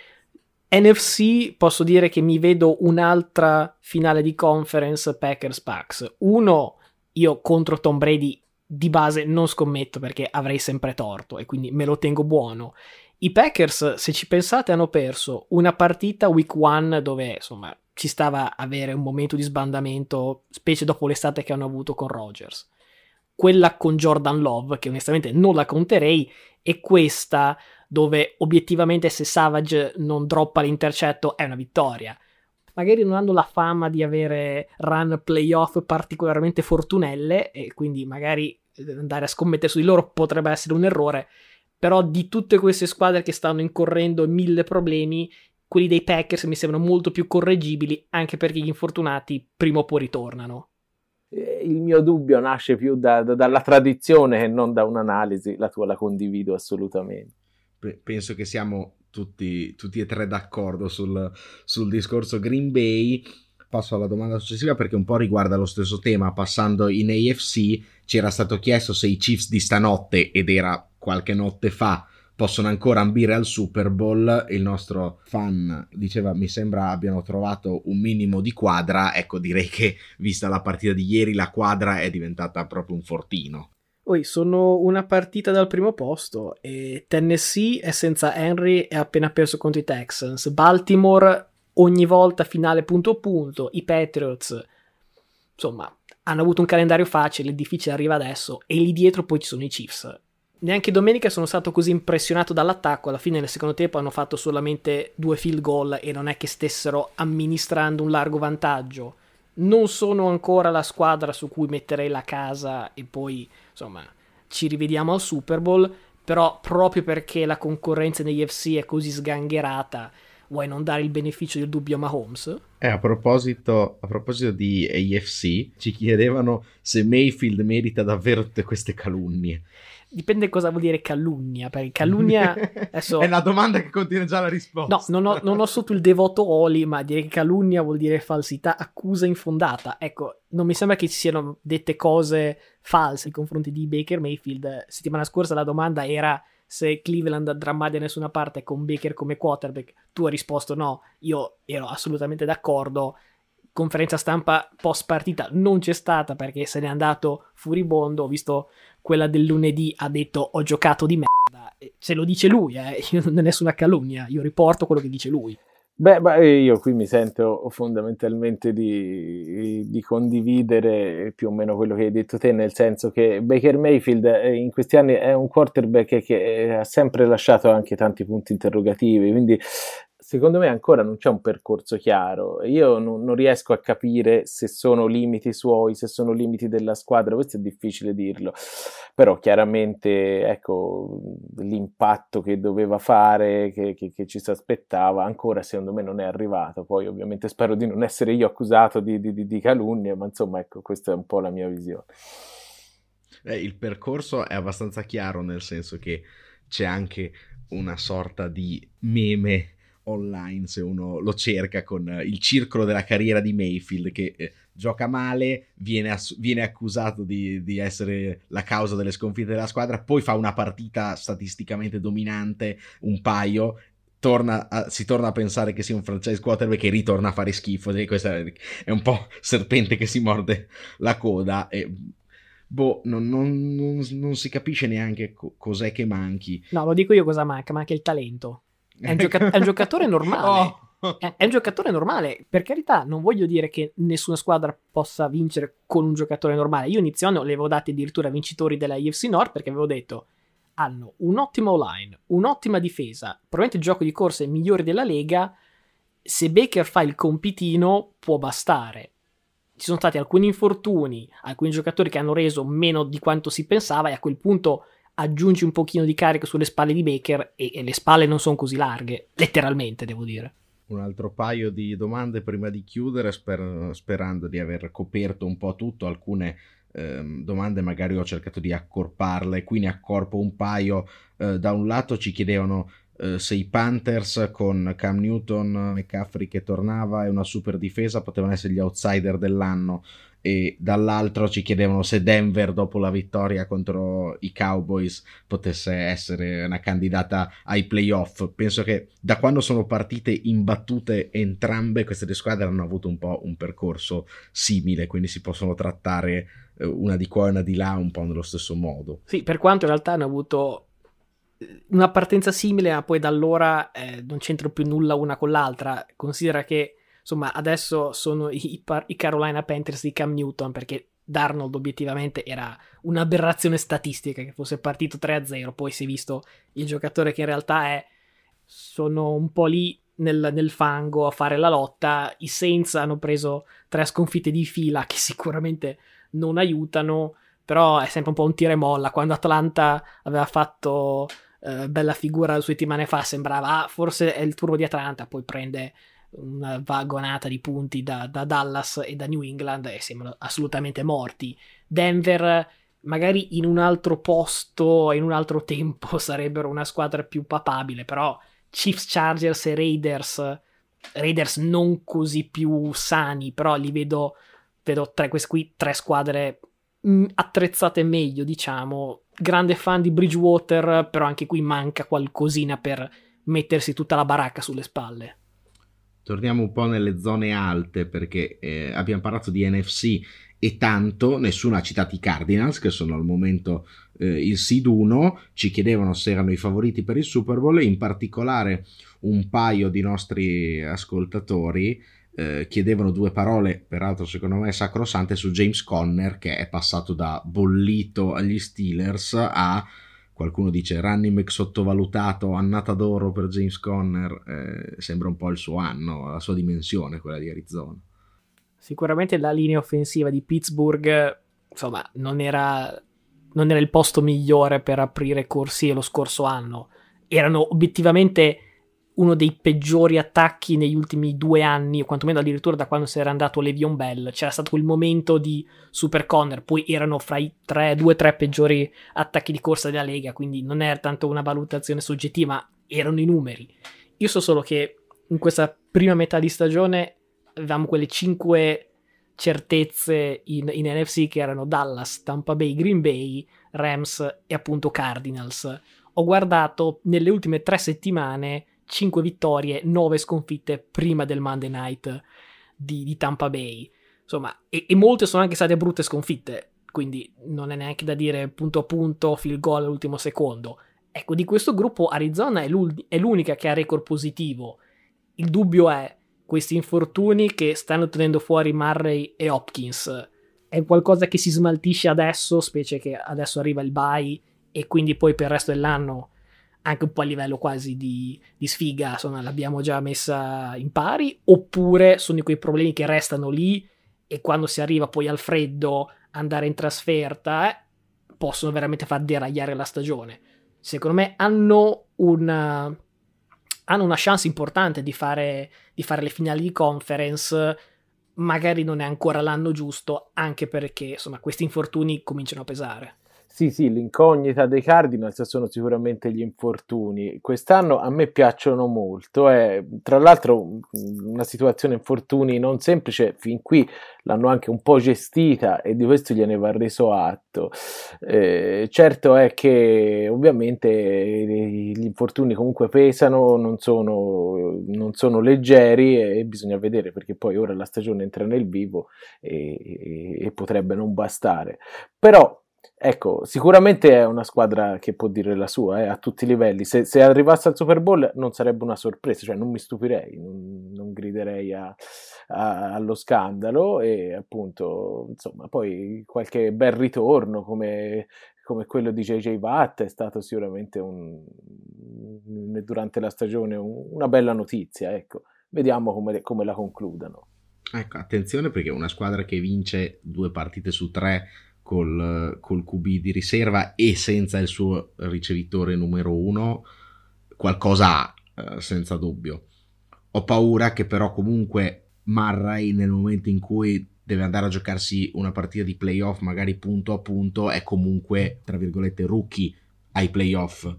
NFC posso dire che mi vedo un'altra finale di conference Packers-Pax. Uno, io contro Tom Brady di base non scommetto perché avrei sempre torto e quindi me lo tengo buono. I Packers, se ci pensate, hanno perso una partita week one dove insomma ci stava avere un momento di sbandamento, specie dopo l'estate che hanno avuto con Rodgers quella con Jordan Love, che onestamente non la conterei, e questa dove obiettivamente se Savage non droppa l'intercetto è una vittoria. Magari non hanno la fama di avere run playoff particolarmente fortunelle e quindi magari andare a scommettere su di loro potrebbe essere un errore, però di tutte queste squadre che stanno incorrendo in mille problemi, quelli dei Packers mi sembrano molto più correggibili anche perché gli infortunati prima o poi ritornano. Eh, il mio dubbio nasce più da, da, dalla tradizione che non da un'analisi, la tua la condivido assolutamente. Penso che siamo tutti, tutti e tre d'accordo sul, sul discorso Green Bay. Passo alla domanda successiva perché un po' riguarda lo stesso tema. Passando in AFC, ci era stato chiesto se i Chiefs di stanotte, ed era qualche notte fa, possono ancora ambire al Super Bowl. Il nostro fan diceva: Mi sembra abbiano trovato un minimo di quadra. Ecco, direi che vista la partita di ieri, la quadra è diventata proprio un fortino. Poi sono una partita dal primo posto e Tennessee è senza Henry e ha appena perso contro i Texans. Baltimore ogni volta finale punto punto. I Patriots, insomma, hanno avuto un calendario facile, difficile arriva adesso e lì dietro poi ci sono i Chiefs neanche domenica sono stato così impressionato dall'attacco. Alla fine, nel secondo tempo, hanno fatto solamente due field goal e non è che stessero amministrando un largo vantaggio. Non sono ancora la squadra su cui metterei la casa e poi, insomma, ci rivediamo al Super Bowl. Però, proprio perché la concorrenza negli FC è così sgangherata, vuoi non dare il beneficio del dubbio a Mahomes? Eh, a proposito, a proposito di AFC, ci chiedevano se Mayfield merita davvero tutte queste calunnie. dipende cosa vuol dire calunnia, perché calunnia adesso... è una domanda che contiene già la risposta. No, non ho, non ho sotto il devoto Oli, ma dire che calunnia vuol dire falsità, accusa infondata. Ecco, non mi sembra che ci siano dette cose false nei confronti di Baker Mayfield. Settimana scorsa la domanda era se Cleveland andrà mai da nessuna parte con Baker come quarterback. Tu hai risposto no, io ero assolutamente d'accordo conferenza stampa post partita non c'è stata perché se n'è andato furibondo. Ho visto quella del lunedì, ha detto ho giocato di merda. Se lo dice lui, eh, non è nessuna calunnia, io riporto quello che dice lui. Beh, beh, io qui mi sento fondamentalmente di, di, condividere più o meno quello che hai detto te, nel senso che Baker Mayfield eh, in questi anni è un quarterback che ha sempre lasciato anche tanti punti interrogativi, quindi secondo me ancora non c'è un percorso chiaro. Io non, non, riesco a capire se sono limiti suoi, se sono limiti della squadra, questo è difficile dirlo. Però chiaramente, ecco, l'impatto che doveva fare, che, che, che ci si aspettava, ancora secondo me non è arrivato. Poi ovviamente spero di non essere io accusato di, di, di calunnia, ma insomma, ecco, questa è un po' la mia visione. Eh, il percorso è abbastanza chiaro, nel senso che c'è anche una sorta di meme online se uno lo cerca con eh, il circolo della carriera di Mayfield che eh, gioca male, viene, ass- viene accusato di, di, essere la causa delle sconfitte della squadra, poi fa una partita statisticamente dominante, un paio, torna a, si torna a pensare che sia un franchise quarterback e ritorna a fare schifo. Questo è un po' serpente che si morde la coda. E, boh, non, non, non, non si capisce neanche co- cos'è che manchi. No, lo dico io cosa manca, manca il talento. È un, gioca- è un giocatore normale. Oh. È, è un giocatore normale. Per carità, non voglio dire che nessuna squadra possa vincere con un giocatore normale. Io inizio anno li avevo dati addirittura vincitori della IFC North perché avevo detto hanno un'ottima line, un'ottima difesa, probabilmente il gioco di corse migliore della Lega. Se Baker fa il compitino, può bastare. Ci sono stati alcuni infortuni, alcuni giocatori che hanno reso meno di quanto si pensava, e a quel punto aggiungi un pochino di carico sulle spalle di Baker e, e le spalle non sono così larghe, letteralmente devo dire. Un altro paio di domande prima di chiudere, sper- sperando di aver coperto un po' tutto, alcune ehm, domande magari ho cercato di accorparle, qui ne accorpo un paio. Eh, da un lato ci chiedevano eh, se i Panthers con Cam Newton, McCaffrey che tornava e una super difesa potevano essere gli outsider dell'anno e dall'altro ci chiedevano se Denver dopo la vittoria contro i Cowboys potesse essere una candidata ai playoff. Penso che da quando sono partite imbattute entrambe queste due squadre hanno avuto un po' un percorso simile, quindi si possono trattare eh, una di qua e una di là un po' nello stesso modo. Sì, per quanto in realtà hanno avuto una partenza simile, ma poi da allora eh, non c'entra più nulla una con l'altra. Considera che insomma, adesso sono i, i Carolina Panthers di Cam Newton perché Darnold obiettivamente era un'aberrazione statistica che fosse partito 3-0, poi si è visto il giocatore che in realtà è, sono un po' lì nel, nel, fango a fare la lotta, i Saints hanno preso tre sconfitte di fila che sicuramente non aiutano, però è sempre un po' un tira e molla, quando Atlanta aveva fatto eh, bella figura due settimane fa sembrava ah, forse è il turno di Atlanta, poi prende una vagonata di punti da, da, Dallas e da New England e sembrano assolutamente morti. Denver, magari in un altro posto, in un altro tempo, sarebbero una squadra più papabile, però Chiefs, Chargers e Raiders, Raiders non così più sani, però li vedo, vedo tra queste qui tre squadre mm, attrezzate meglio, diciamo. Grande fan di Bridgewater, però anche qui manca qualcosina per mettersi tutta la baracca sulle spalle torniamo un po' nelle zone alte perché eh, abbiamo parlato di NFC e tanto, nessuno ha citato i Cardinals che sono al momento eh, il seed 1, ci chiedevano se erano i favoriti per il Super Bowl e in particolare un paio di nostri ascoltatori eh, chiedevano due parole, peraltro secondo me sacrosante, su James Conner che è passato da bollito agli Steelers a qualcuno dice running back sottovalutato, annata d'oro per James Conner, eh, sembra un po' il suo anno, la sua dimensione, quella di Arizona. Sicuramente la linea offensiva di Pittsburgh, insomma, non era, non era il posto migliore per aprire corsie lo scorso anno. Erano obiettivamente uno dei peggiori attacchi negli ultimi due anni, o quantomeno addirittura da quando si era andato Levion Bell. C'era stato quel momento di Super Conner, poi erano fra i tre, due o tre peggiori attacchi di corsa della Lega, quindi non è tanto una valutazione soggettiva, erano i numeri. Io so solo che in questa prima metà di stagione avevamo quelle cinque certezze in, in NFC che erano Dallas, Tampa Bay, Green Bay, Rams e appunto Cardinals. Ho guardato nelle ultime tre settimane 5 vittorie, 9 sconfitte prima del Monday night di, di Tampa Bay. Insomma, e, e, molte sono anche state brutte sconfitte, quindi non è neanche da dire punto a punto, field goal all'ultimo secondo. Ecco, di questo gruppo Arizona è, è l'unica che ha record positivo. Il dubbio è questi infortuni che stanno tenendo fuori Murray e Hopkins. È qualcosa che si smaltisce adesso, specie che adesso arriva il bye e quindi poi per il resto dell'anno anche un po' a livello quasi di, di sfiga, insomma, l'abbiamo già messa in pari, oppure sono quei problemi che restano lì e quando si arriva poi al freddo, andare in trasferta, eh, possono veramente far deragliare la stagione. Secondo me hanno una, hanno una chance importante di fare, di fare le finali di conference, magari non è ancora l'anno giusto, anche perché insomma questi infortuni cominciano a pesare. Sì, sì, l'incognita dei Cardinals sono sicuramente gli infortuni. Quest'anno a me piacciono molto. È, tra l'altro, una situazione infortuni non semplice, fin qui l'hanno anche un po' gestita e di questo gliene va reso atto. Eh, certo è che ovviamente gli infortuni comunque pesano, non sono, non sono leggeri e, bisogna vedere perché poi ora la stagione entra nel vivo e, e, e potrebbe non bastare. Però Ecco, sicuramente è una squadra che può dire la sua eh, a tutti i livelli. Se, se, arrivasse al Super Bowl non sarebbe una sorpresa, cioè non mi stupirei, non, non griderei a, a, allo scandalo e appunto, insomma, poi qualche bel ritorno come, come quello di JJ Watt è stato sicuramente un, durante la stagione un, una bella notizia, ecco. Vediamo come, come la concludano. Ecco, attenzione perché una squadra che vince due partite su tre col, col QB di riserva e senza il suo ricevitore numero uno, qualcosa ha, eh, senza dubbio. Ho paura che però comunque Marray nel momento in cui deve andare a giocarsi una partita di playoff, magari punto a punto, è comunque, tra virgolette, rookie ai playoff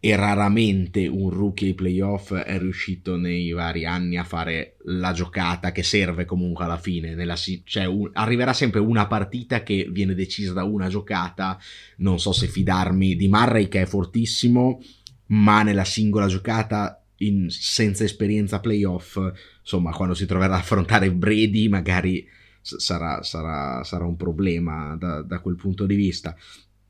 e raramente un rookie ai playoff è riuscito nei vari anni a fare la giocata che serve comunque alla fine. Nella, cioè, un, arriverà sempre una partita che viene decisa da una giocata. Non so se fidarmi di Murray che è fortissimo, ma nella singola giocata in, senza esperienza playoff, insomma, quando si troverà ad affrontare Brady, magari sarà, sarà, sarà un problema da, da quel punto di vista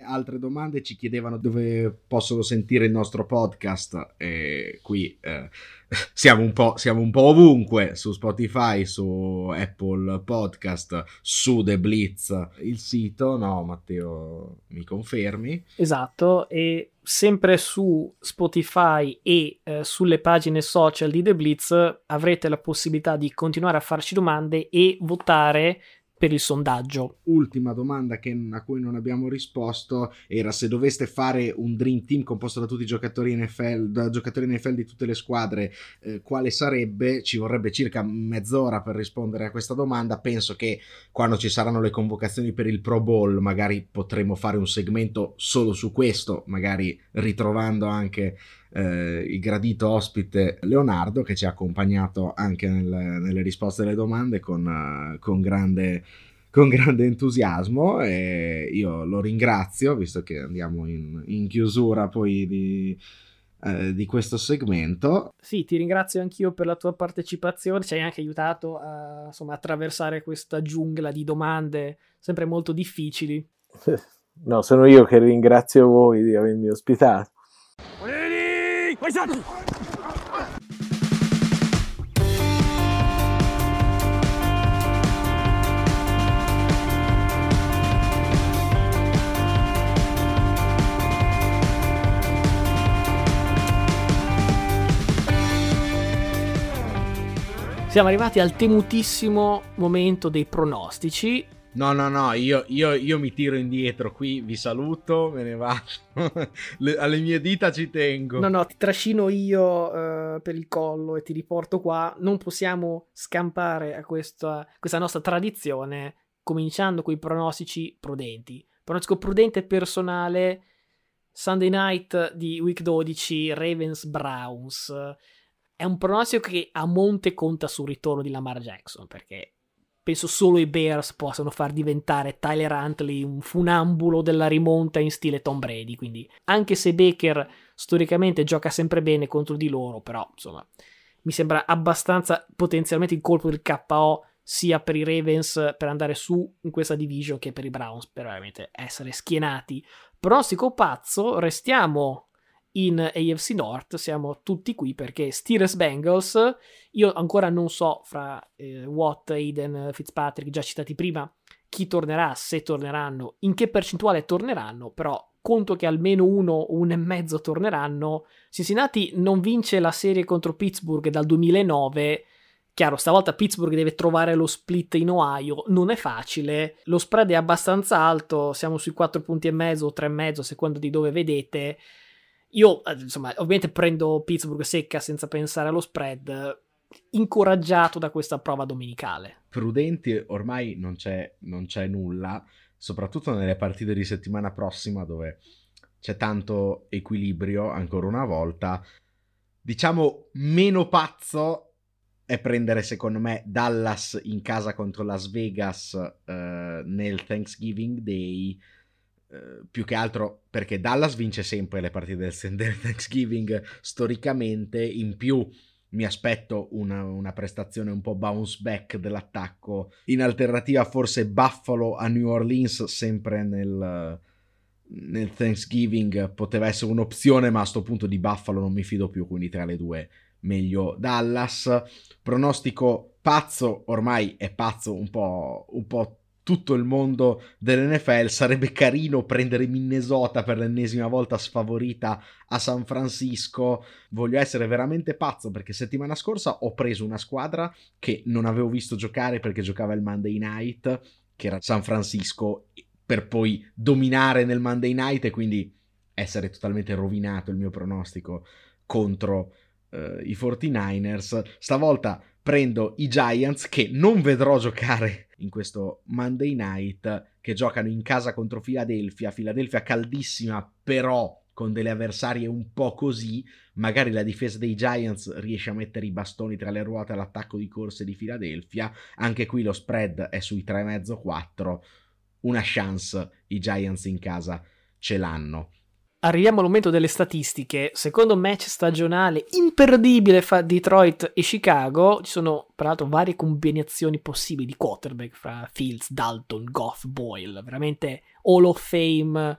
altre domande ci chiedevano dove possono sentire il nostro podcast e qui eh, siamo, un siamo, un po', ovunque su Spotify, su Apple Podcast, su The Blitz, il sito, no Matteo mi confermi? Esatto e sempre su Spotify e eh, sulle pagine social di The Blitz avrete la possibilità di continuare a farci domande e votare per il sondaggio. Ultima domanda che, a cui non abbiamo risposto era se doveste fare un Dream Team composto da tutti i giocatori NFL, da giocatori NFL di tutte le squadre, eh, quale sarebbe? Ci vorrebbe circa mezz'ora per rispondere a questa domanda. Penso che quando ci saranno le convocazioni per il Pro Bowl magari potremo fare un segmento solo su questo, magari ritrovando anche eh, il gradito ospite Leonardo che ci ha accompagnato anche nel, nelle risposte alle domande con, uh, con, grande, con grande entusiasmo e io lo ringrazio visto che andiamo in, in chiusura poi di, eh, di questo segmento. Sì, ti ringrazio anch'io per la tua partecipazione, ci hai anche aiutato a insomma, attraversare questa giungla di domande sempre molto difficili. No, sono io che ringrazio voi di avermi ospitato. Siamo arrivati al temutissimo momento dei pronostici No, no, no, io, io, io, mi tiro indietro qui, vi saluto, me ne vado. Le, alle mie dita ci tengo. No, no, ti trascino io uh, per il collo e ti riporto qua. Non possiamo scampare a questa, questa nostra tradizione, cominciando con i pronostici prudenti. Pronostico prudente personale, Sunday night di week 12, Ravens-Browns. È un pronostico che a monte conta sul ritorno di Lamar Jackson, perché penso solo i Bears possano far diventare Tyler Huntley un funambulo della rimonta in stile Tom Brady. Quindi, anche se Baker storicamente gioca sempre bene contro di loro, però insomma, mi sembra abbastanza potenzialmente il colpo del KO sia per i Ravens per andare su in questa division che per i Browns per veramente essere schienati. Pronostico pazzo, restiamo in AFC North siamo tutti qui perché Steelers Bengals io ancora non so fra eh, Watt, Aiden, Fitzpatrick già citati prima chi tornerà, se torneranno, in che percentuale torneranno, però conto che almeno uno o uno e mezzo torneranno. Cincinnati non vince la serie contro Pittsburgh dal 2009. Chiaro, stavolta Pittsburgh deve trovare lo split in Ohio, non è facile. Lo spread è abbastanza alto, siamo sui 4 punti e mezzo o 3 e mezzo, a seconda di dove vedete. Io, eh, insomma, ovviamente prendo Pittsburgh secca senza pensare allo spread, incoraggiato da questa prova domenicale. Prudenti ormai non c'è, non c'è nulla, soprattutto nelle partite di settimana prossima dove c'è tanto equilibrio ancora una volta. Diciamo meno pazzo è prendere secondo me Dallas in casa contro Las Vegas eh, nel Thanksgiving Day eh, più che altro perché Dallas vince sempre le partite del, del Thanksgiving storicamente, in più mi aspetto una, una, prestazione un po' bounce back dell'attacco, in alternativa forse Buffalo a New Orleans sempre nel, nel Thanksgiving poteva essere un'opzione, ma a questo punto di Buffalo non mi fido più, quindi tra le due meglio Dallas. Pronostico pazzo, ormai è pazzo un po', un po' tutto il mondo dell'NFL. Sarebbe carino prendere Minnesota per l'ennesima volta sfavorita a San Francisco. Voglio essere veramente pazzo perché settimana scorsa ho preso una squadra che non avevo visto giocare perché giocava il Monday Night, che era San Francisco, per poi dominare nel Monday Night e quindi essere totalmente rovinato il mio pronostico contro uh, i 49ers. Stavolta prendo i Giants che non vedrò giocare in questo Monday night che giocano in casa contro Philadelphia, Philadelphia caldissima però con delle avversarie un po' così, magari la difesa dei Giants riesce a mettere i bastoni tra le ruote all'attacco di corse di Philadelphia, anche qui lo spread è sui 3,5-4, una chance i Giants in casa ce l'hanno. Arriviamo al momento delle statistiche. Secondo match stagionale imperdibile fra Detroit e Chicago, ci sono peraltro varie combinazioni possibili di quarterback fra Fields, Dalton, Goff, Boyle, veramente Hall of Fame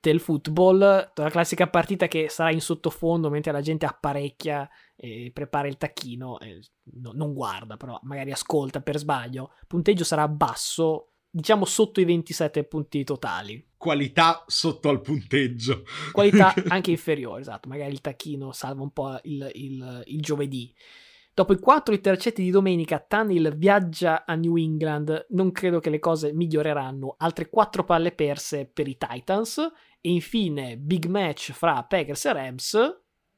del football. La classica partita che sarà in sottofondo mentre la gente apparecchia e prepara il tacchino, no, non guarda, però magari ascolta per sbaglio. Il punteggio sarà basso, diciamo sotto i 27 punti totali. Qualità sotto al punteggio. Qualità anche inferiore, esatto. Magari il tacchino salva un po' il, il, il giovedì. Dopo i quattro intercetti di domenica, Tannehill viaggia a New England. Non credo che le cose miglioreranno. Altre quattro palle perse per i Titans. E infine, big match fra Packers e Rams.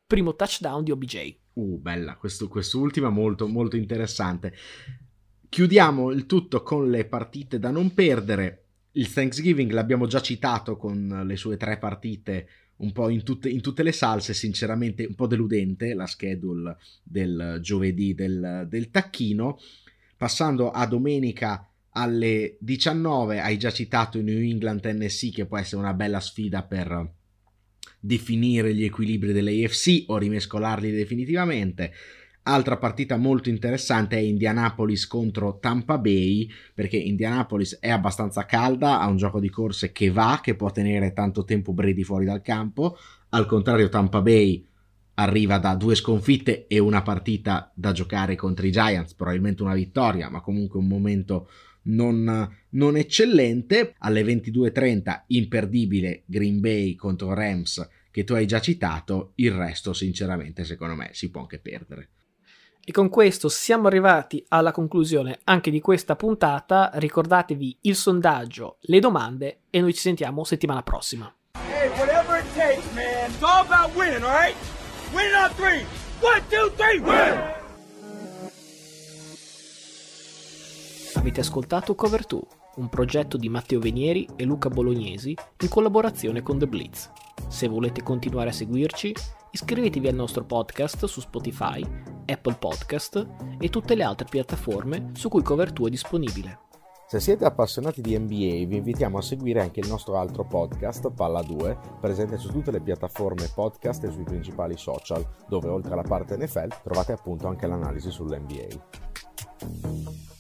Primo touchdown di OBJ. Uh, bella, questo, quest'ultima molto, molto interessante. Chiudiamo il tutto con le partite da non perdere. Il Thanksgiving l'abbiamo già citato con le sue tre partite un po' in tutte, in tutte le salse, sinceramente un po' deludente la schedule del giovedì del, del tacchino. Passando a domenica alle 19 hai già citato New England Tennessee che può essere una bella sfida per definire gli equilibri dell'AFC o rimescolarli definitivamente. Altra partita molto interessante è Indianapolis contro Tampa Bay, perché Indianapolis è abbastanza calda, ha un gioco di corse che va, che può tenere tanto tempo Brady fuori dal campo. Al contrario, Tampa Bay arriva da due sconfitte e una partita da giocare contro i Giants, probabilmente una vittoria, ma comunque un momento non, non eccellente. Alle 22.30 imperdibile Green Bay contro Rams che tu hai già citato, il resto sinceramente secondo me si può anche perdere. E con questo siamo arrivati alla conclusione anche di questa puntata. Ricordatevi il sondaggio, le domande e noi ci sentiamo settimana prossima. Hey, whatever it takes, man. It's all about winning, all right? Winning on three. One, two, three, win! Avete ascoltato Cover 2, un progetto di Matteo Venieri e Luca Bolognesi in collaborazione con The Blitz. Se volete continuare a seguirci, iscrivetevi al nostro podcast su Spotify, Apple Podcast e tutte le altre piattaforme su cui Cover 2 è disponibile. Se siete appassionati di NBA vi invitiamo a seguire anche il nostro altro podcast, Palla 2, presente su tutte le piattaforme podcast e sui principali social, dove oltre alla parte NFL trovate appunto anche l'analisi sull'NBA.